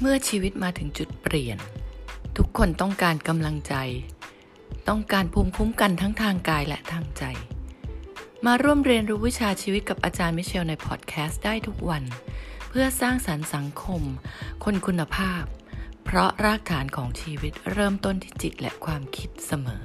เมื่อชีวิตมาถึงจุดเปลี่ยน ทุกคนต้องการกำลังใจ ต้องการภูมิคุ้มกันทั้งทางกายและทางใจ มาร่วมเรียนรู้วิชาชีวิตกับอาจารย์มิเชลในพอดแคสต์ได้ทุกวัน เพื่อสร้างสรรค์สังคม คนคุณภาพ เพราะรากฐานของชีวิตเริ่มต้นที่จิตและความคิดเสมอ